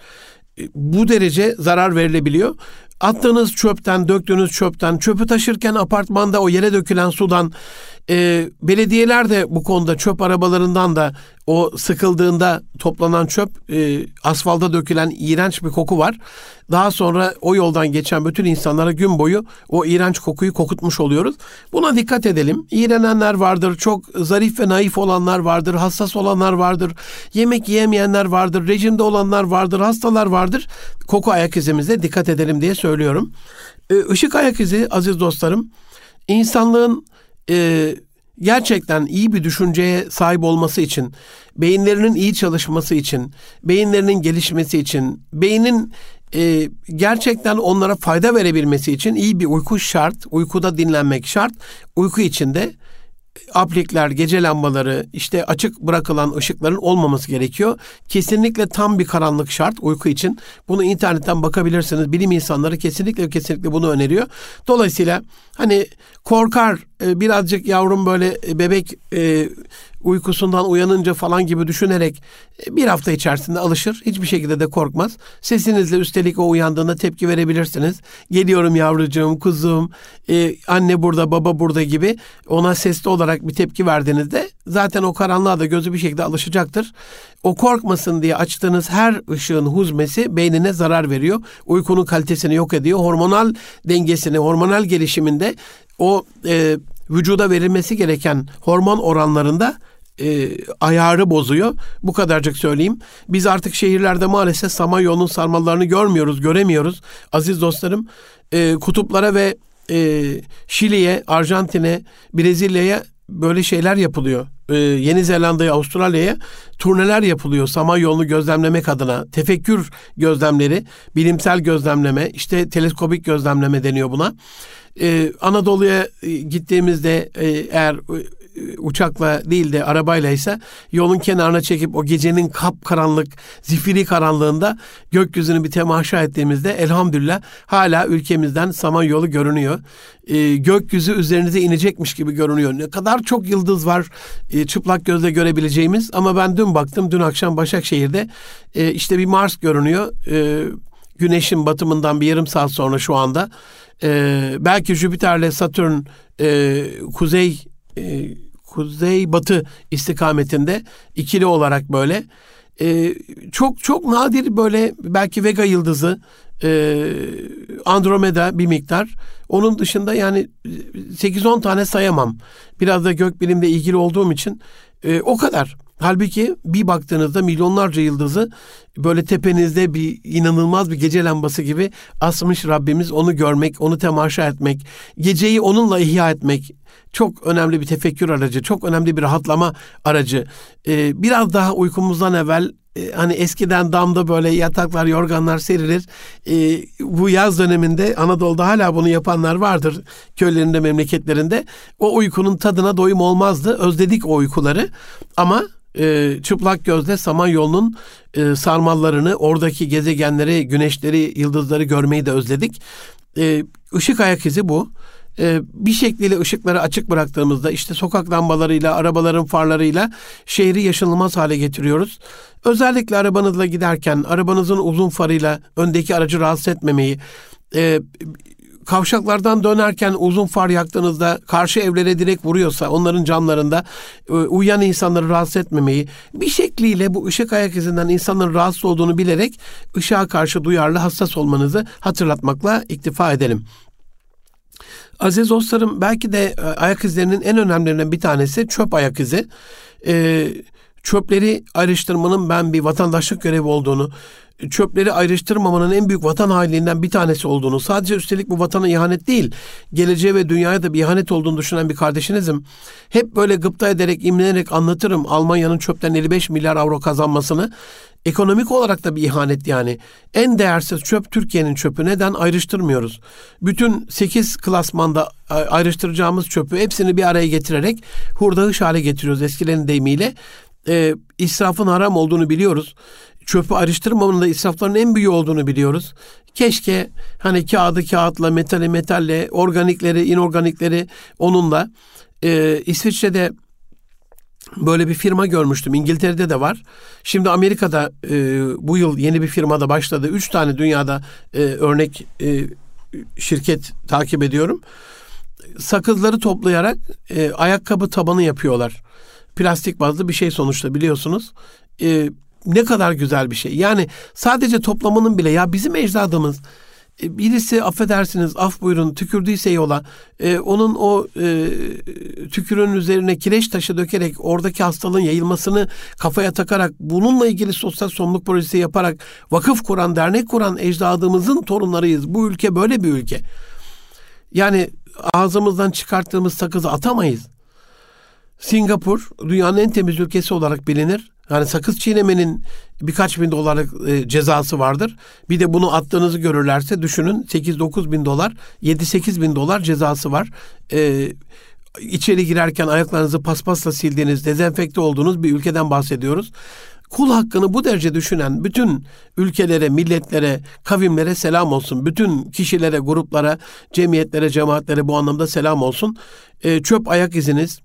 E, bu derece zarar verilebiliyor. Attığınız çöpten, döktüğünüz çöpten, çöpü taşırken apartmanda o yere dökülen sudan, e, belediyeler de bu konuda çöp arabalarından da o sıkıldığında toplanan çöp, e, asfalda dökülen iğrenç bir koku var. Daha sonra o yoldan geçen bütün insanlara gün boyu o iğrenç kokuyu kokutmuş oluyoruz. Buna dikkat edelim. İğrenenler vardır, çok zarif ve naif olanlar vardır, hassas olanlar vardır, yemek yiyemeyenler vardır, rejimde olanlar vardır, hastalar vardır. Koku ayak izimize dikkat edelim diye söylüyorum. E, ışık ayak izi aziz dostlarım, insanlığın e, gerçekten iyi bir düşünceye sahip olması için, beyinlerinin iyi çalışması için, beyinlerinin gelişmesi için, beynin e, gerçekten onlara fayda verebilmesi için iyi bir uyku şart. Uykuda dinlenmek şart. Uyku içinde aplikler, gece lambaları, işte açık bırakılan ışıkların olmaması gerekiyor. Kesinlikle tam bir karanlık şart uyku için. Bunu internetten bakabilirsiniz. Bilim insanları kesinlikle kesinlikle bunu öneriyor. Dolayısıyla hani korkar e, birazcık yavrum böyle e, bebek e, uykusundan uyanınca falan gibi düşünerek bir hafta içerisinde alışır. Hiçbir şekilde de korkmaz. Sesinizle üstelik o uyandığında tepki verebilirsiniz. Geliyorum yavrucuğum, kuzum, anne burada, baba burada gibi ona sesli olarak bir tepki verdiğinizde zaten o karanlığa da gözü bir şekilde alışacaktır. O korkmasın diye açtığınız her ışığın huzmesi beynine zarar veriyor. Uykunun kalitesini yok ediyor. Hormonal dengesini, hormonal gelişiminde o e, vücuda verilmesi gereken hormon oranlarında e, ayarı bozuyor. Bu kadarcık söyleyeyim. Biz artık şehirlerde maalesef Samanyolu'nun sarmallarını görmüyoruz, göremiyoruz. Aziz dostlarım, e, kutuplara ve e, Şili'ye, Arjantin'e, Brezilya'ya böyle şeyler yapılıyor. Ee, Yeni Zelanda'ya, Avustralya'ya turneler yapılıyor Samanyolu'nu gözlemlemek adına. Tefekkür gözlemleri, bilimsel gözlemleme, işte teleskopik gözlemleme deniyor buna. Ee, Anadolu'ya e, gittiğimizde e, eğer e, uçakla değil de arabayla ise yolun kenarına çekip o gecenin kap karanlık, zifiri karanlığında gökyüzünü bir temaşa ettiğimizde elhamdülillah hala ülkemizden Samanyolu görünüyor. E, gökyüzü üzerinize inecekmiş gibi görünüyor. Ne kadar çok yıldız var e, çıplak gözle görebileceğimiz ama ben dün baktım dün akşam Başakşehir'de e, işte bir Mars görünüyor. E, güneşin batımından bir yarım saat sonra şu anda. E, belki Jüpiter'le Satürn e, kuzey e, kuzey batı istikametinde ikili olarak böyle e, çok çok nadir böyle belki Vega yıldızı e, Andromeda bir miktar. Onun dışında yani 8-10 tane sayamam. Biraz da gökbilimle ilgili olduğum için e, o kadar. Halbuki bir baktığınızda milyonlarca yıldızı böyle tepenizde bir inanılmaz bir gece lambası gibi asmış Rabbimiz onu görmek, onu temaşa etmek, geceyi onunla ihya etmek çok önemli bir tefekkür aracı, çok önemli bir rahatlama aracı. Ee, biraz daha uykumuzdan evvel e, hani eskiden damda böyle yataklar, yorganlar serilir. E, bu yaz döneminde Anadolu'da hala bunu yapanlar vardır köylerinde, memleketlerinde. O uykunun tadına doyum olmazdı. Özledik o uykuları ama e, çıplak gözle Samanyolu'nun e, sarmallarını, oradaki gezegenleri, güneşleri, yıldızları görmeyi de özledik. E, ışık ayak izi bu. e, bir şekliyle ışıkları açık bıraktığımızda işte sokak lambalarıyla, arabaların farlarıyla şehri yaşanılmaz hale getiriyoruz. Özellikle arabanızla giderken arabanızın uzun farıyla öndeki aracı rahatsız etmemeyi, e, kavşaklardan dönerken uzun far yaktığınızda karşı evlere direkt vuruyorsa onların camlarında e, uyuyan insanları rahatsız etmemeyi bir şekliyle bu ışık ayak izinden insanların rahatsız olduğunu bilerek ışığa karşı duyarlı hassas olmanızı hatırlatmakla iktifa edelim. Aziz dostlarım belki de e, ayak izlerinin en önemlilerinden bir tanesi çöp ayak izi. Ee, çöpleri ayrıştırmanın ben bir vatandaşlık görevi olduğunu, çöpleri ayrıştırmamanın en büyük vatan hainliğinden bir tanesi olduğunu, sadece üstelik bu vatana ihanet değil, geleceğe ve dünyaya da bir ihanet olduğunu düşünen bir kardeşinizim. Hep böyle gıpta ederek, imlenerek anlatırım Almanya'nın çöpten 55 milyar avro kazanmasını. Ekonomik olarak da bir ihanet yani. En değersiz çöp Türkiye'nin çöpü. Neden ayrıştırmıyoruz? Bütün 8 klasmanda ayrıştıracağımız çöpü hepsini bir araya getirerek hurda hış hale getiriyoruz eskilerin deyimiyle. E, israfın haram olduğunu biliyoruz çöpü ayrıştırmamanın da israfların en büyüğü olduğunu biliyoruz. Keşke hani kağıdı kağıtla, metali metalle, organikleri, inorganikleri onunla. Ee, İsviçre'de böyle bir firma görmüştüm. İngiltere'de de var. Şimdi Amerika'da e, bu yıl yeni bir firmada başladı. Üç tane dünyada e, örnek e, şirket takip ediyorum. Sakızları toplayarak e, ayakkabı tabanı yapıyorlar. Plastik bazlı bir şey sonuçta biliyorsunuz. E, ne kadar güzel bir şey. Yani sadece toplamanın bile ya bizim ecdadımız e, birisi affedersiniz af buyurun tükürdüyse yola e, onun o e, tükürüğün üzerine kireç taşı dökerek oradaki hastalığın yayılmasını kafaya takarak bununla ilgili sosyal sorumluluk projesi yaparak vakıf kuran dernek kuran ecdadımızın torunlarıyız. Bu ülke böyle bir ülke. Yani ağzımızdan çıkarttığımız sakızı atamayız. Singapur dünyanın en temiz ülkesi olarak bilinir. Yani sakız çiğnemenin birkaç bin dolarlık e, cezası vardır. Bir de bunu attığınızı görürlerse düşünün 8-9 bin dolar, 7-8 bin dolar cezası var. E, içeri girerken ayaklarınızı paspasla sildiğiniz, dezenfekte olduğunuz bir ülkeden bahsediyoruz. Kul hakkını bu derece düşünen bütün ülkelere, milletlere, kavimlere selam olsun. Bütün kişilere, gruplara, cemiyetlere, cemaatlere bu anlamda selam olsun. E, çöp ayak iziniz,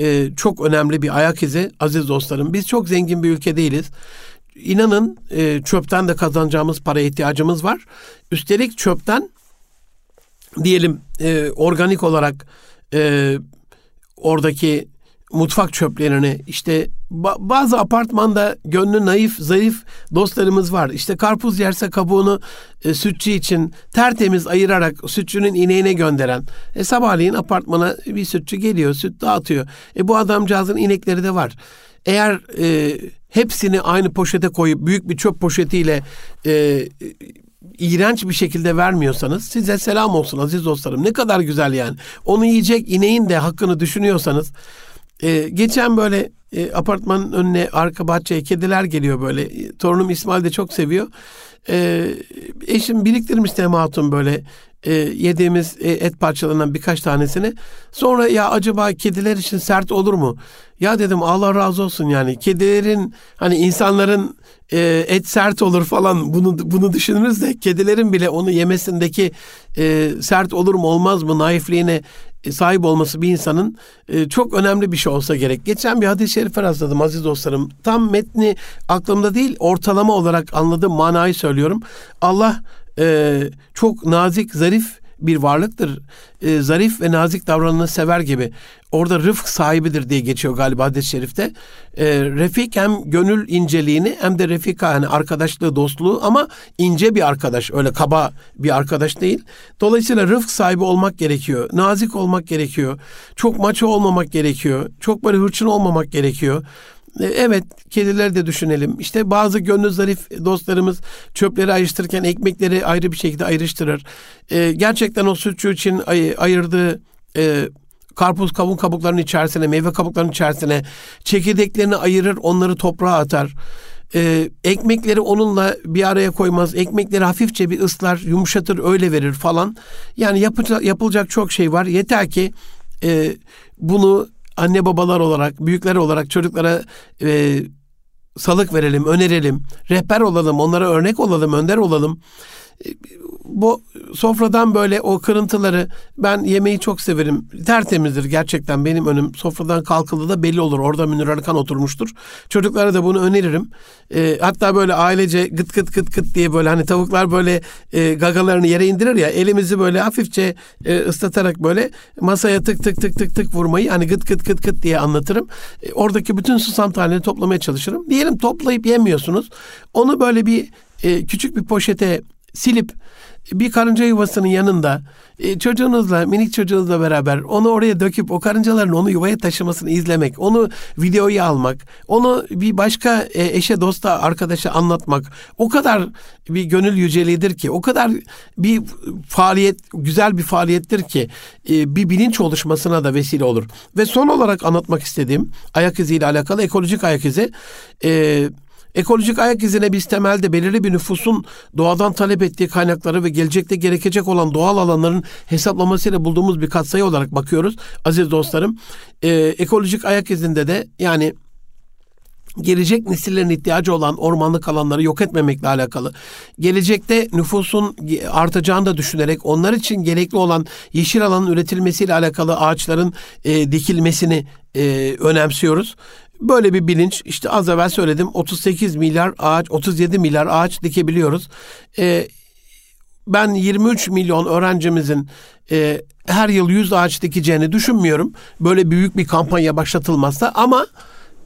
e, çok önemli bir ayak izi aziz dostlarım. Biz çok zengin bir ülke değiliz. İnanın e, çöpten de kazanacağımız para ihtiyacımız var. Üstelik çöpten diyelim e, organik olarak e, oradaki mutfak çöplerini işte bazı apartmanda gönlü naif, zayıf dostlarımız var. İşte karpuz yerse kabuğunu e, sütçü için tertemiz ayırarak sütçünün ineğine gönderen. E, sabahleyin apartmana bir sütçü geliyor, süt dağıtıyor. E, bu adamcağızın inekleri de var. Eğer e, hepsini aynı poşete koyup büyük bir çöp poşetiyle e, iğrenç bir şekilde vermiyorsanız size selam olsun aziz dostlarım. Ne kadar güzel yani. Onu yiyecek ineğin de hakkını düşünüyorsanız e, geçen böyle e, apartmanın önüne arka bahçeye kediler geliyor böyle. E, torunum İsmail de çok seviyor. E, eşim biriktirmiş Hatun böyle e, yediğimiz e, et parçalarından birkaç tanesini. Sonra ya acaba kediler için sert olur mu? Ya dedim Allah razı olsun yani kedilerin hani insanların e, et sert olur falan bunu bunu düşünürüz de kedilerin bile onu yemesindeki e, sert olur mu olmaz mı naifliğine sahip olması bir insanın e, çok önemli bir şey olsa gerek. Geçen bir hadis-i şerif rastladım aziz dostlarım. Tam metni aklımda değil ortalama olarak anladığım manayı söylüyorum. Allah e, çok nazik, zarif bir varlıktır. E, zarif ve nazik davranını sever gibi. Orada rıfk sahibidir diye geçiyor galiba hadis-i şerifte. E, refik hem gönül inceliğini hem de refika hani arkadaşlığı, dostluğu ama ince bir arkadaş. Öyle kaba bir arkadaş değil. Dolayısıyla rıfk sahibi olmak gerekiyor. Nazik olmak gerekiyor. Çok maço olmamak gerekiyor. Çok böyle hırçın olmamak gerekiyor. E, evet, kedileri de düşünelim. İşte bazı gönlü zarif dostlarımız çöpleri ayrıştırırken ekmekleri ayrı bir şekilde ayrıştırır. Ee, gerçekten o sütçü için ay- ayırdığı e, karpuz kavun kabuklarının içerisine, meyve kabuklarının içerisine çekirdeklerini ayırır, onları toprağa atar. Ee, ekmekleri onunla bir araya koymaz. Ekmekleri hafifçe bir ıslar, yumuşatır, öyle verir falan. Yani yapılacak, yapılacak çok şey var. Yeter ki e, bunu anne babalar olarak, büyükler olarak çocuklara e, salık verelim, önerelim, rehber olalım, onlara örnek olalım, önder olalım. Bu sofradan böyle o kırıntıları ben yemeği çok severim. Tertemizdir gerçekten benim önüm. Sofradan kalkıldı da belli olur. Orada Münir Arıkan oturmuştur. Çocuklara da bunu öneririm. E, hatta böyle ailece gıt gıt gıt gıt diye böyle hani tavuklar böyle e, gagalarını yere indirir ya elimizi böyle hafifçe e, ıslatarak böyle masaya tık tık tık tık tık vurmayı hani gıt gıt gıt gıt diye anlatırım. E, oradaki bütün susam tanelerini toplamaya çalışırım. Diyelim toplayıp yemiyorsunuz. Onu böyle bir e, küçük bir poşete silip bir karınca yuvasının yanında e, çocuğunuzla, minik çocuğunuzla beraber onu oraya döküp o karıncaların onu yuvaya taşımasını izlemek, onu videoya almak, onu bir başka e, eşe, dosta, arkadaşa anlatmak o kadar bir gönül yüceliğidir ki, o kadar bir faaliyet, güzel bir faaliyettir ki e, bir bilinç oluşmasına da vesile olur. Ve son olarak anlatmak istediğim ayak iziyle alakalı ekolojik ayak izi. E, Ekolojik ayak izine biz temelde belirli bir nüfusun doğadan talep ettiği kaynakları ve gelecekte gerekecek olan doğal alanların hesaplamasıyla bulduğumuz bir katsayı olarak bakıyoruz aziz dostlarım. Ee, ekolojik ayak izinde de yani gelecek nesillerin ihtiyacı olan ormanlık alanları yok etmemekle alakalı. Gelecekte nüfusun artacağını da düşünerek onlar için gerekli olan yeşil alanın üretilmesiyle alakalı ağaçların e, dikilmesini e, önemsiyoruz. Böyle bir bilinç işte az evvel söyledim 38 milyar ağaç 37 milyar ağaç dikebiliyoruz. Ee, ben 23 milyon öğrencimizin e, her yıl 100 ağaç dikeceğini düşünmüyorum. Böyle büyük bir kampanya başlatılmazsa ama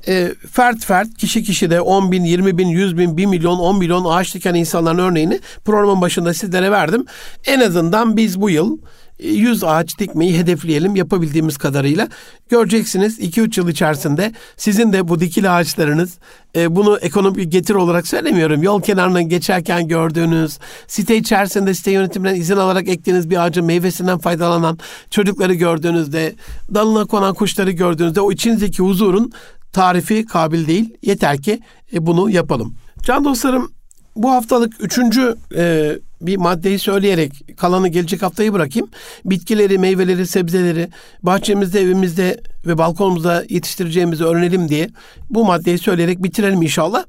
e, fert fert kişi kişi de 10 bin, 20 bin, 100 bin, 1 milyon, 10 milyon ağaç diken insanların örneğini programın başında sizlere verdim. En azından biz bu yıl 100 ağaç dikmeyi hedefleyelim yapabildiğimiz kadarıyla. Göreceksiniz 2-3 yıl içerisinde sizin de bu dikili ağaçlarınız e, bunu ekonomik getir olarak söylemiyorum. Yol kenarından geçerken gördüğünüz, site içerisinde site yönetiminden izin alarak ektiğiniz bir ağacın meyvesinden faydalanan çocukları gördüğünüzde, dalına konan kuşları gördüğünüzde o içinizdeki huzurun tarifi kabil değil. Yeter ki e, bunu yapalım. Can dostlarım bu haftalık üçüncü e, bir maddeyi söyleyerek kalanı gelecek haftayı bırakayım. Bitkileri, meyveleri, sebzeleri bahçemizde, evimizde ve balkonumuzda yetiştireceğimizi öğrenelim diye bu maddeyi söyleyerek bitirelim inşallah.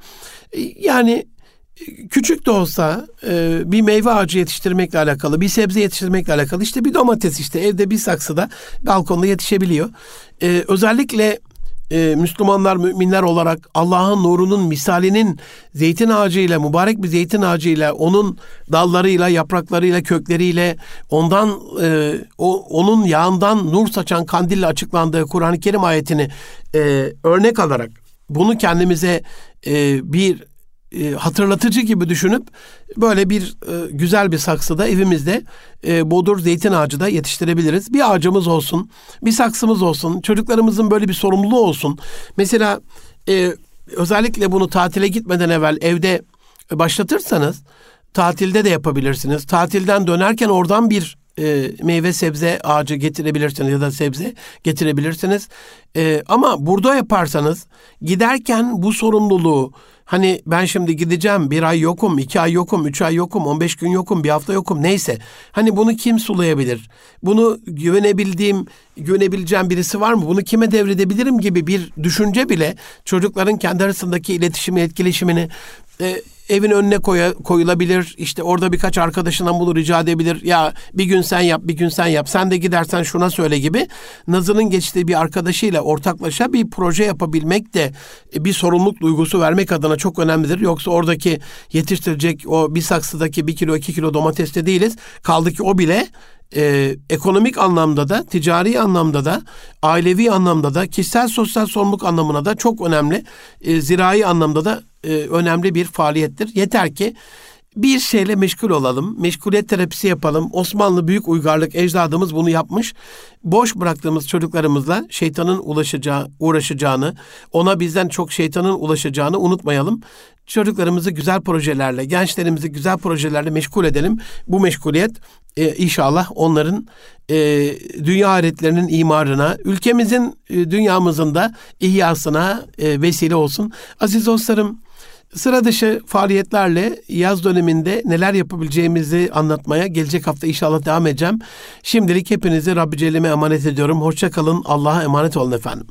Yani e, küçük de olsa e, bir meyve ağacı yetiştirmekle alakalı, bir sebze yetiştirmekle alakalı işte bir domates işte evde bir saksıda balkonda yetişebiliyor. E, özellikle e, Müslümanlar, müminler olarak Allah'ın nurunun misalinin zeytin ağacıyla, mübarek bir zeytin ağacıyla, onun dallarıyla, yapraklarıyla, kökleriyle, ondan e, o, onun yağından nur saçan kandille açıklandığı Kur'an-ı Kerim ayetini e, örnek alarak bunu kendimize e, bir e, hatırlatıcı gibi düşünüp böyle bir e, güzel bir saksıda evimizde e, bodur zeytin ağacı da yetiştirebiliriz. Bir ağacımız olsun, bir saksımız olsun, çocuklarımızın böyle bir sorumluluğu olsun. Mesela e, özellikle bunu tatile gitmeden evvel evde başlatırsanız tatilde de yapabilirsiniz. Tatilden dönerken oradan bir e, meyve sebze ağacı getirebilirsiniz ya da sebze getirebilirsiniz. E, ama burada yaparsanız giderken bu sorumluluğu Hani ben şimdi gideceğim bir ay yokum, iki ay yokum, üç ay yokum, on beş gün yokum, bir hafta yokum neyse. Hani bunu kim sulayabilir? Bunu güvenebildiğim, güvenebileceğim birisi var mı? Bunu kime devredebilirim gibi bir düşünce bile çocukların kendi arasındaki iletişimi, etkileşimini e, evin önüne koya, koyulabilir. İşte orada birkaç arkadaşından bunu rica edebilir. Ya bir gün sen yap, bir gün sen yap. Sen de gidersen şuna söyle gibi. Nazının geçtiği bir arkadaşıyla ortaklaşa bir proje yapabilmek de e, bir sorumluluk duygusu vermek adına çok önemlidir. Yoksa oradaki yetiştirecek o bir saksıdaki bir kilo iki kilo domateste değiliz. Kaldı ki o bile e, ekonomik anlamda da, ticari anlamda da, ailevi anlamda da, kişisel sosyal sorumluluk anlamına da çok önemli. E, zirai anlamda da e, önemli bir faaliyettir. Yeter ki bir şeyle meşgul olalım. Meşguliyet terapisi yapalım. Osmanlı büyük uygarlık ecdadımız bunu yapmış. Boş bıraktığımız çocuklarımızla şeytanın ulaşacağı, uğraşacağını, ona bizden çok şeytanın ulaşacağını unutmayalım. Çocuklarımızı güzel projelerle, gençlerimizi güzel projelerle meşgul edelim. Bu meşguliyet e, inşallah onların e, dünya ahiretlerinin imarına, ülkemizin, e, dünyamızın da ihyasına e, vesile olsun. Aziz dostlarım, Sıra dışı faaliyetlerle yaz döneminde neler yapabileceğimizi anlatmaya gelecek hafta inşallah devam edeceğim. Şimdilik hepinizi Rabbi Celle'me emanet ediyorum. Hoşça kalın. Allah'a emanet olun efendim.